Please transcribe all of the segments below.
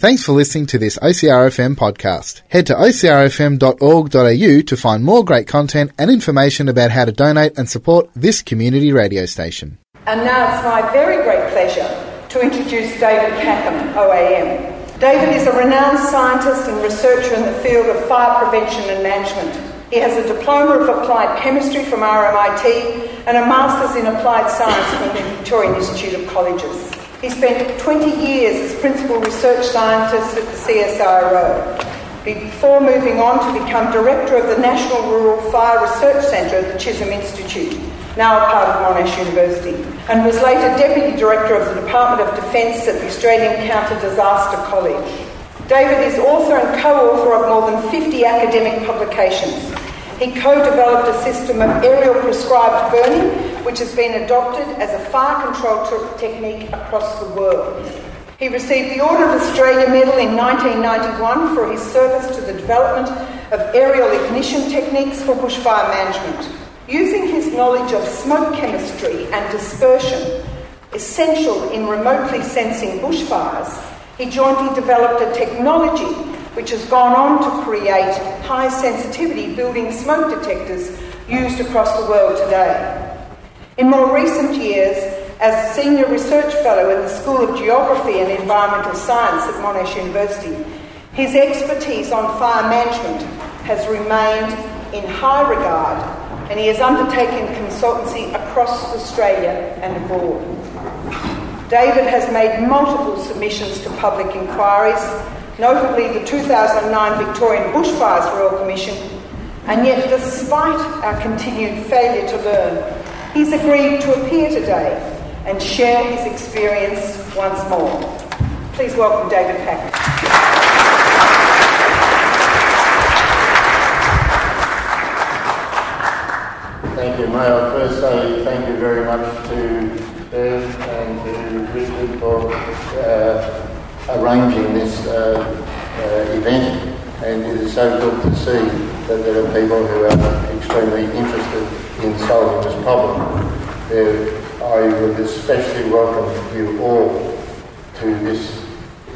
Thanks for listening to this OCRFM podcast. Head to ocrfm.org.au to find more great content and information about how to donate and support this community radio station. And now it's my very great pleasure to introduce David Packham, OAM. David is a renowned scientist and researcher in the field of fire prevention and management. He has a diploma of applied chemistry from RMIT and a master's in applied science from the Victorian Institute of Colleges. He spent 20 years as principal research scientist at the CSIRO before moving on to become director of the National Rural Fire Research Centre at the Chisholm Institute, now a part of Monash University, and was later deputy director of the Department of Defence at the Australian Counter Disaster College. David is author and co-author of more than 50 academic publications. He co-developed a system of aerial prescribed burning which has been adopted as a fire control technique across the world. He received the Order of Australia Medal in 1991 for his service to the development of aerial ignition techniques for bushfire management. Using his knowledge of smoke chemistry and dispersion, essential in remotely sensing bushfires, he jointly developed a technology which has gone on to create high sensitivity building smoke detectors used across the world today. In more recent years, as Senior Research Fellow in the School of Geography and Environmental Science at Monash University, his expertise on fire management has remained in high regard and he has undertaken consultancy across Australia and abroad. David has made multiple submissions to public inquiries, notably the 2009 Victorian Bushfires Royal Commission, and yet despite our continued failure to learn, He's agreed to appear today and share his experience once more. Please welcome David Packham. Thank you. May I first say thank you very much to Bev and to Richard for uh, arranging this uh, uh, event. And it is so good to see that there are people who are extremely interested in solving this problem. Uh, I would especially welcome you all to this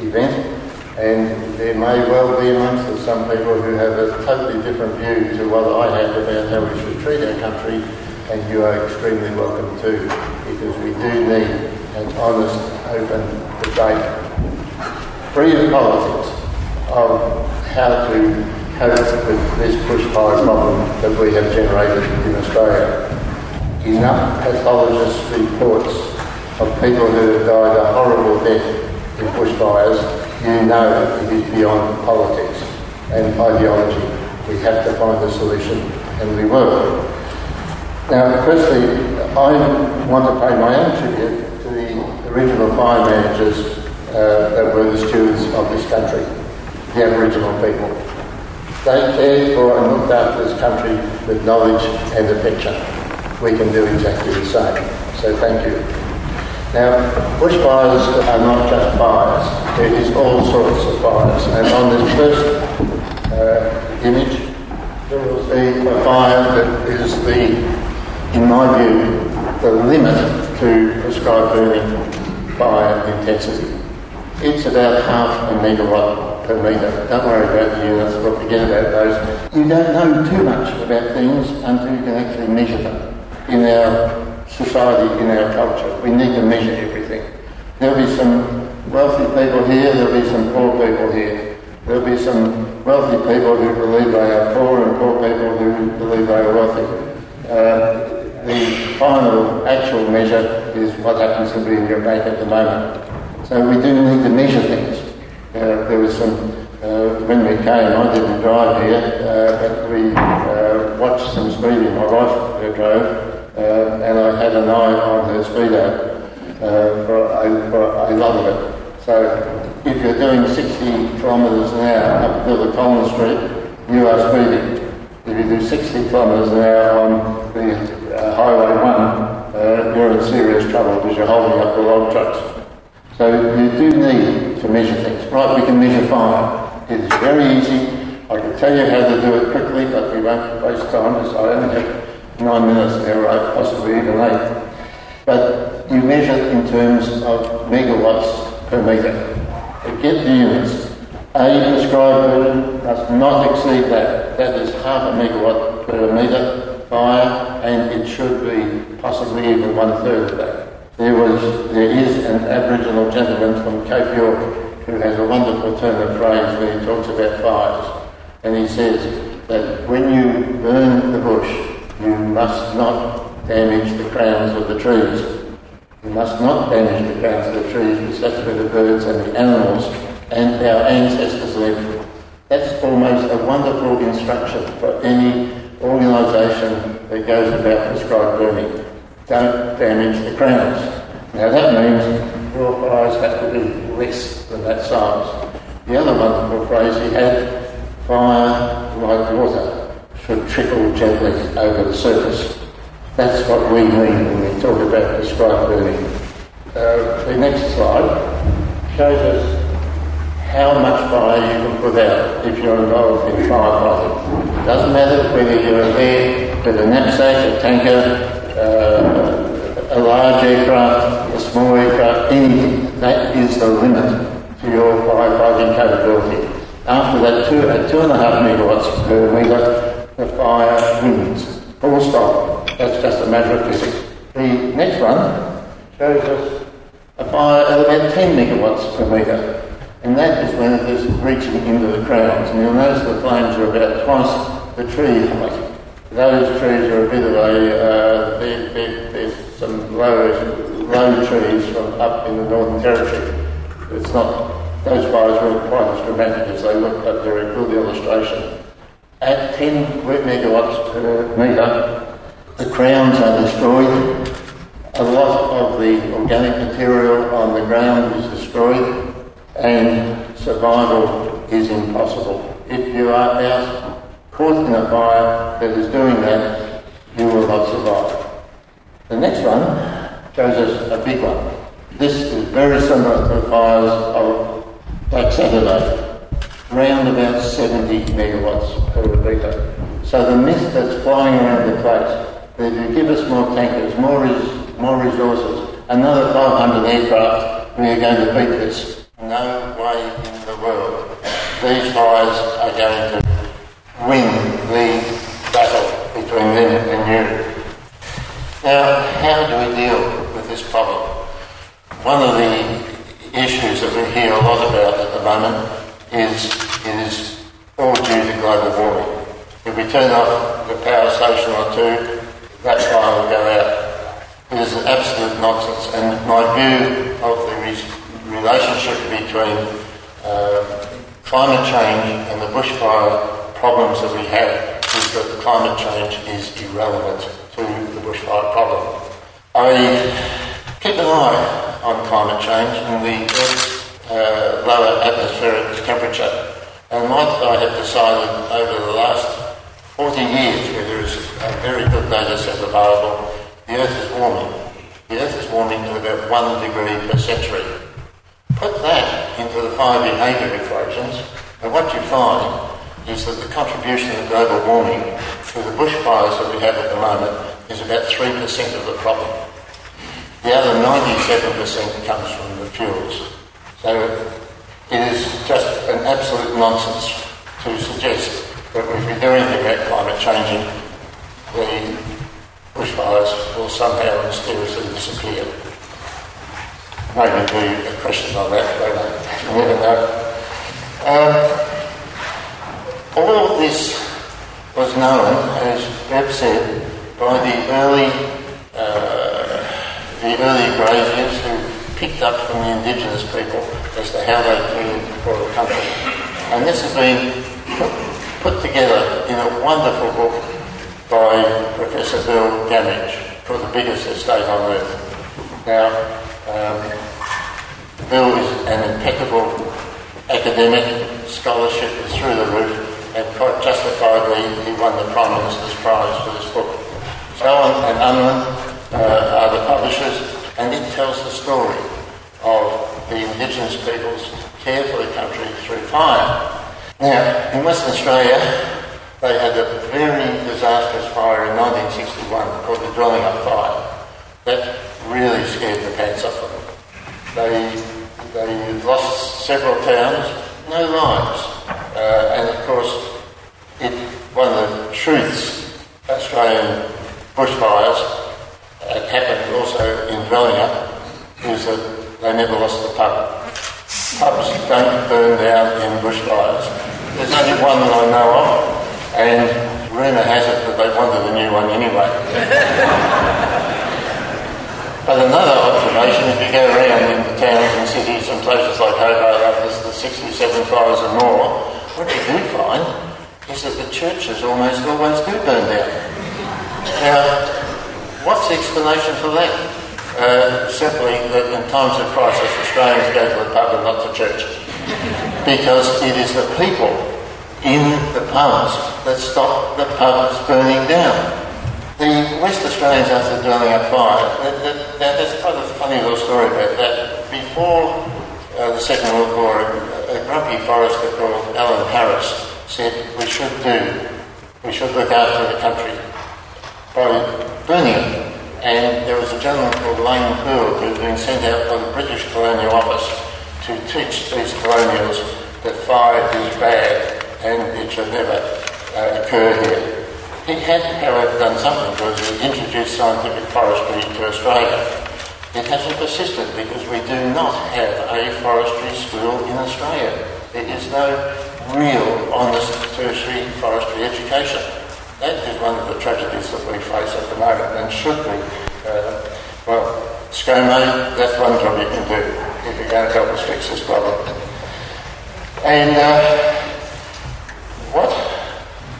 event, and there may well be amongst us some people who have a totally different view to what I have about how we should treat our country, and you are extremely welcome too, because we do need an honest, open debate, free of politics, of how to cope with this bushfire problem that we have generated in Australia. Enough pathologist reports of people who have died a horrible death in bushfires, you know it is beyond politics and ideology. We have to find a solution, and we will. Now, firstly, I want to pay my own tribute to the original fire managers uh, that were the stewards of this country, the Aboriginal people. They cared for and looked after this country with knowledge and affection. We can do exactly the same. So thank you. Now, bushfires are not just fires. There is all sorts of fires. And on this first uh, image, you will see a fire that is the, in my view, the limit to prescribed burning fire intensity. It's about half a megawatt Don't worry about the units, we'll forget about those. You don't know too much about things until you can actually measure them in our society, in our culture. We need to measure everything. There'll be some wealthy people here, there'll be some poor people here. There'll be some wealthy people who believe they are poor and poor people who believe they are wealthy. Uh, the final actual measure is what happens to be in your bank at the moment. So we do need to measure things. Uh, there was some, uh, when we came, I didn't drive here, uh, but we uh, watched some speeding. My wife drove, uh, and I had an eye on her speedo for, a, for a lot of it. So if you're doing 60 kilometres an hour up the Collins Street, you are speeding. If you do 60 kilometres an hour on the uh, Highway 1, uh, you're in serious trouble because you're holding up the log trucks. So you do need to measure things. Right, we can measure fire. It is very easy. I can tell you how to do it quickly, but we won't waste time because I only have nine minutes there, right? Possibly even eight. But you measure in terms of megawatts per metre. It get the units. A prescribed burn must not exceed that. That is half a megawatt per metre fire, and it should be possibly even one third of that. There was, there is an Aboriginal gentleman from Cape York who has a wonderful turn of phrase when he talks about fires, and he says that when you burn the bush, you must not damage the crowns of the trees. You must not damage the crowns of the trees because that's where the birds and the animals and our ancestors lived. That's almost a wonderful instruction for any organisation that goes about prescribed burning. Don't damage the crowns. Now that means your fires have to be less than that size. The other wonderful phrase he had, fire like water should trickle gently over the surface. That's what we mean when we talk about prescribed burning. Uh, the next slide shows us how much fire you can put out if you're involved in firefighting. It doesn't matter whether you're there with a knapsack, a tanker, uh, a large aircraft, a small aircraft, anything. That is the limit to your firefighting capability. After that, two, at two and a half megawatts per metre, the fire wins. Full stop. That's just a matter of physics. The next one shows us a fire at about 10 megawatts per metre. And that is when it is reaching into the crowns. And you'll notice the flames are about twice the tree height. Those trees are a bit of a, uh, there, there, there's some low, low trees from up in the Northern Territory. It's not, those fires weren't quite as dramatic as they look, but they're a good illustration. At 10 megawatts per metre, the crowns are destroyed. A lot of the organic material on the ground is destroyed and survival is impossible. If you are out caught in a fire that is doing that, you will not survive. The next one shows us a big one. This is very similar to the fires of Black Saturday, around about 70 megawatts per metre. So the mist that's flying around the place that if you give us more tankers, more, res- more resources, another 500 aircraft, we are going to beat this no way in the world these guys are going to win the battle between them and you. Now, how do we deal with this problem? One of the issues that we hear a lot about at the moment is it is all due to global warming. If we turn off the power station or two, that fire will go out. It is an absolute nonsense, and my view of the relationship between uh, climate change and the bushfire problems that we have is that climate change is irrelevant to the bushfire problem. I keep an eye on climate change and the Earth's uh, lower atmospheric temperature. And what I have decided over the last 40 years, where there is a very good data set available, the Earth is warming. The Earth is warming to about one degree per century. Put that into the fire behaviour equations, and what you find is that the contribution of global warming to the bushfires that we have at the moment is about 3% of the problem. The other 97% comes from the fuels. So it is just an absolute nonsense to suggest that if we do anything about climate changing, the bushfires will somehow mysteriously disappear maybe do a question on that, but I never know. Um, all this was known, as Bev said, by the early uh, the early graziers who picked up from the indigenous people as to how they cared for the country. And this has been put together in a wonderful book by Professor Bill Gammage for the biggest estate on earth. Now, um, Bill is an impeccable academic, scholarship is through the roof, and quite justifiably he won the Prime Minister's Prize for this book. Allen and Unwin uh, are the publishers, and it tells the story of the Indigenous people's care for the country through fire. Now, in Western Australia, they had a very disastrous fire in 1961 called the Dwellingup Fire. That really scared the pants off of them. They they lost several towns, no lives. Uh, and of course, it, one of the truths Australian bushfires had happened also in Dwellingup is that they never lost the pub. Pubs don't burn down in bushfires. There's only one that I know of, and rumour has it that they wanted a new one anyway. but another observation, if you go around in the towns and cities and places like Hobart after the 67 fires and more, what you do find is that the churches almost always do burn down. Now, what's the explanation for that? Uh, simply that in times of crisis, Australians go to the pub and not to church. Because it is the people in the pubs that stop the pubs burning down. The West Australians after the Dwellingup fire, that, that, quite a funny little story about that. Before uh, the Second World War, a, grumpy forester called Alan Harris said we should do, we should look after the country by burning it. And there was a gentleman called Lane Poole who had been sent out by the British Colonial Office to teach these colonials that fire is bad and it should never uh, occur here. He had, however, done something because he introduced scientific forestry to Australia. It hasn't persisted because we do not have a forestry school in Australia. There is no real honest tertiary forestry education. That is one of the tragedies that we face at the moment and should be. Uh, well, ScoMo, that's one job you can do if you're going to help us fix this problem. And uh, what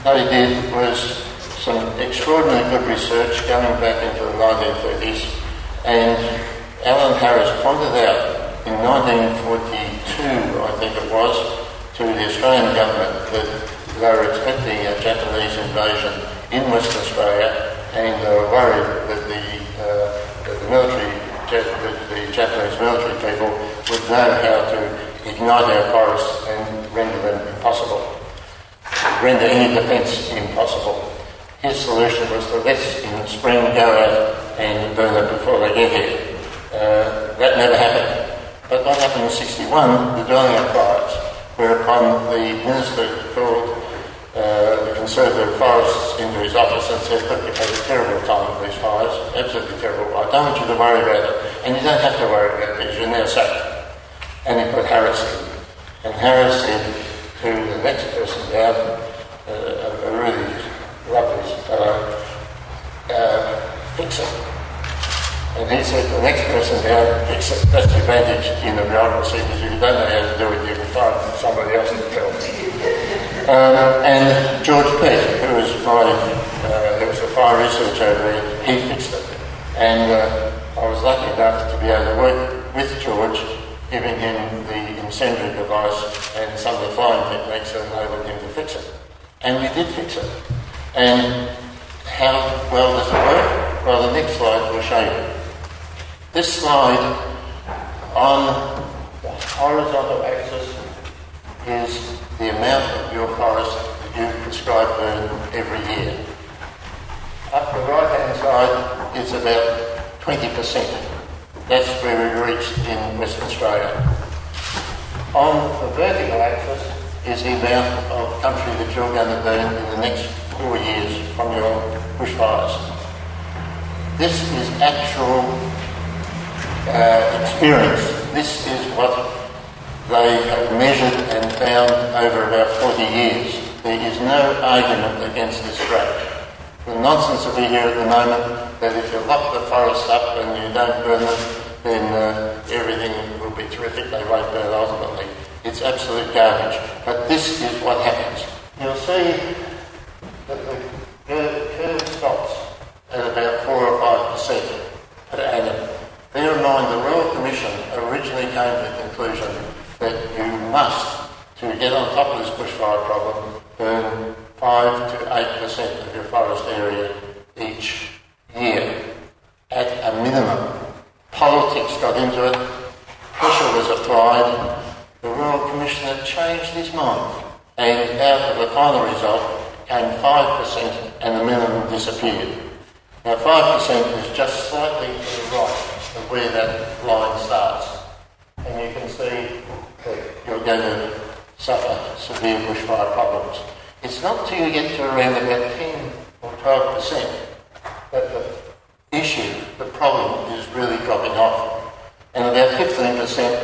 they did was some extraordinarily good research going back into the 1930s, and Alan Harris pointed out in 1942, I think it was, to the Australian government that they were expecting a Japanese invasion in Western Australia, and they were worried that the, uh, that the military, that the Japanese military people would know how to ignite our forests and render them impossible render any defence impossible. His solution was to let spring go out and burn it before they get here. Uh, that never happened. But what happened in 61, the Dwellingup fires, whereupon the minister called uh, the Conservator of Forests into his office and said, look, you've had a terrible time with these fires, absolutely terrible. I don't want you to worry about it. And you don't have to worry about it because you're now sacked. And he put Harris in. And Harris said, to the next person down, uh, a, a, really lovely fellow, uh, fix it. And he said, the next person down, fix it. That's the advantage in the bureaucracy because if you don't know how to do it, you can find somebody else to tell. Uh, and George Peet, who was my, uh, who was a fire researcher over there, he fixed it. And uh, I was lucky enough to be able to work with George giving him the incendiary device and some of the flying techniques that enabled him to fix it. And we did fix it. And how well does it work? Well, the next slide will show you. This slide on the horizontal axis is the amount of your forest that you prescribe burn every year. Up the right hand side, is about 20%. That's where we reached in Western Australia. On the vertical axis is the amount of country that you're going to burn in the next four years from your bushfires. This is actual uh, experience. This is what they have measured and found over about 40 years. There is no argument against this graph. The nonsense that we hear at the moment that if you lock the forests up and you don't burn them, then uh, everything will be terrific. They won't burn ultimately. It's absolute garbage. But this is what happens. You'll see the curve stops at about 4 or 5% per annum. Bear in mind, the Royal Commission originally came to the conclusion that you must, to get on top of this bushfire problem, burn 5 to 8% of your forest area each year at a minimum. Politics got into it, pressure was applied, the Royal Commissioner changed his mind, and out of the final result came 5% and the minimum disappeared. Now 5% is just slightly to the right of where that line starts. and you can see that you're going to suffer severe bushfire problems. It's not till you get to around about 10 or 12 percent that the issue, the problem is really dropping off. And about 15 percent,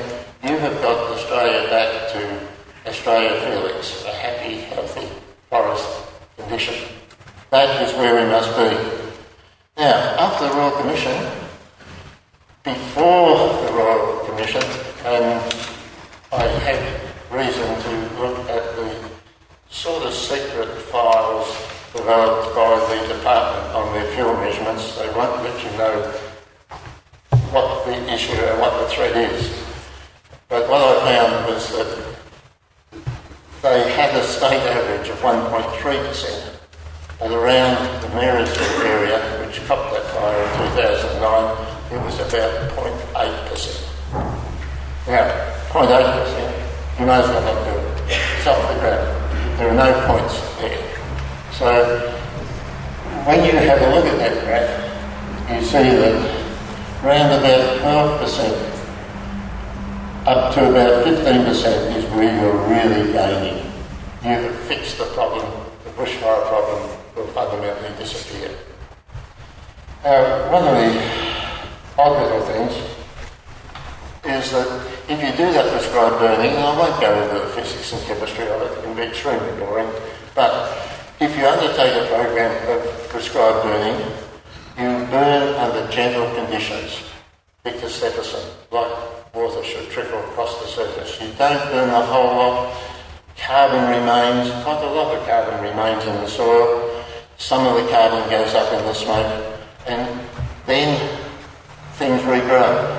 you have got Australia back to Australia Felix, a happy, healthy forest condition. That is where we must be. Now, after the Royal Commission, before the Royal Commission, um, I had reason to look at the sort of secret files developed by the department on their fuel measurements. They won't let you know what the issue and what the threat is. But what I found was that they had a state average of 1.3%, and around the Marysville area, which copped that fire in 2009, it was about 0.8%. Now, 0.8%, you may as well not do it. It's off the ground. There are no So when you have a look at that graph, you see that around about 12% up to about 15% is where you're really gaining. You have fixed the problem, the bushfire problem will fundamentally disappear. Uh, one of the odd little things is that if you do that prescribed burning, and I won't go into the physics and chemistry of it, it can be extremely boring, but if you undertake a program of prescribed burning, you burn under gentle conditions. Victor Steffensen, like water should trickle across the surface. You don't burn a whole lot. Carbon remains, quite a lot of carbon remains in the soil. Some of the carbon goes up in the smoke, and then things regrow.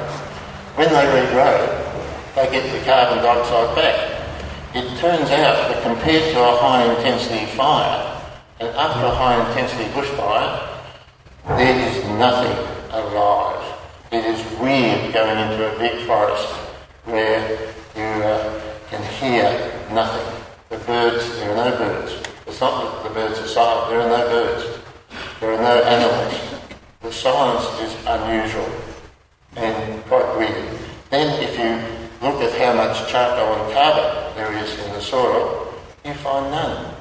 When they regrow, they get the carbon dioxide back. It turns out that compared to a high intensity fire, and after a high intensity bushfire, there is nothing alive. It is weird going into a big forest where you uh, can hear nothing. The birds, there are no birds. It's not that the birds are silent, there are no birds. There are no animals. The silence is unusual and quite weird. Then if you look at how much charcoal and carbon there is in the soil, you find none.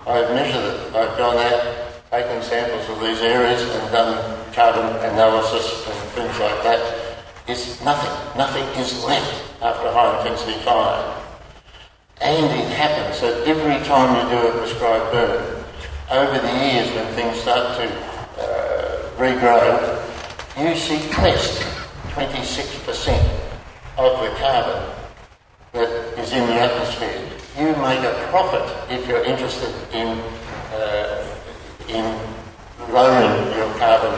I've measured it. I've gone out, taken samples of these areas and done carbon analysis and things like that. It's nothing. Nothing is left after high intensity fire. And it happens that every time you do a prescribed burn, over the years when things start to uh, regrow, you see sequester 26% of the carbon that is in the atmosphere. You make a profit if you're interested in, uh, in lowering your carbon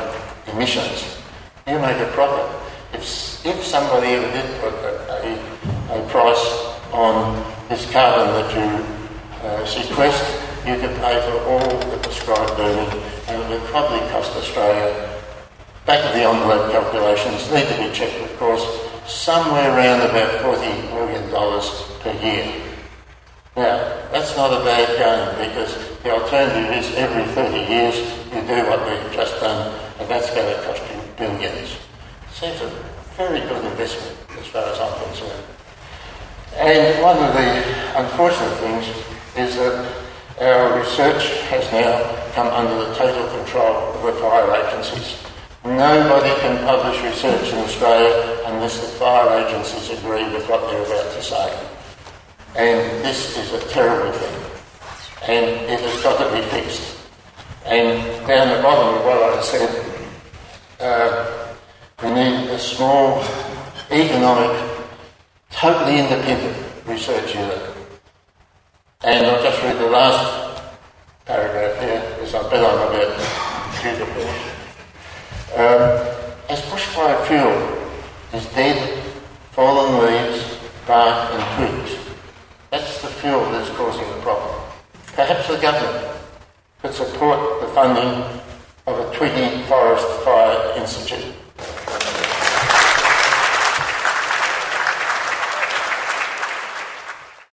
emissions. You make a profit. If, if somebody ever did put a, a, a price on this carbon that you uh, sequester, you could pay for all the prescribed burning and it would probably cost Australia back of the envelope calculations need to be checked, of course, somewhere around about $40 million per year. Now, that's not a bad game because the alternative is every 30 years you do what we've just done and that's going to cost you billions. Seems a very good investment as far as I'm concerned. And one of the unfortunate things is that our research has now come under the total control of the fire agencies. Nobody can publish research in Australia unless the fire agencies agree with what they're about to say. And this is a terrible thing. And it has got to be fixed. And down the bottom of what I said, uh, we need a small, economic, totally independent research unit. And I'll just read the last paragraph here, because I bet I'm about computer um, as bushfire fuel is dead, fallen leaves, bark and twigs. That's the fuel that is causing the problem. Perhaps the government could support the funding of a Twiggy Forest Fire Institute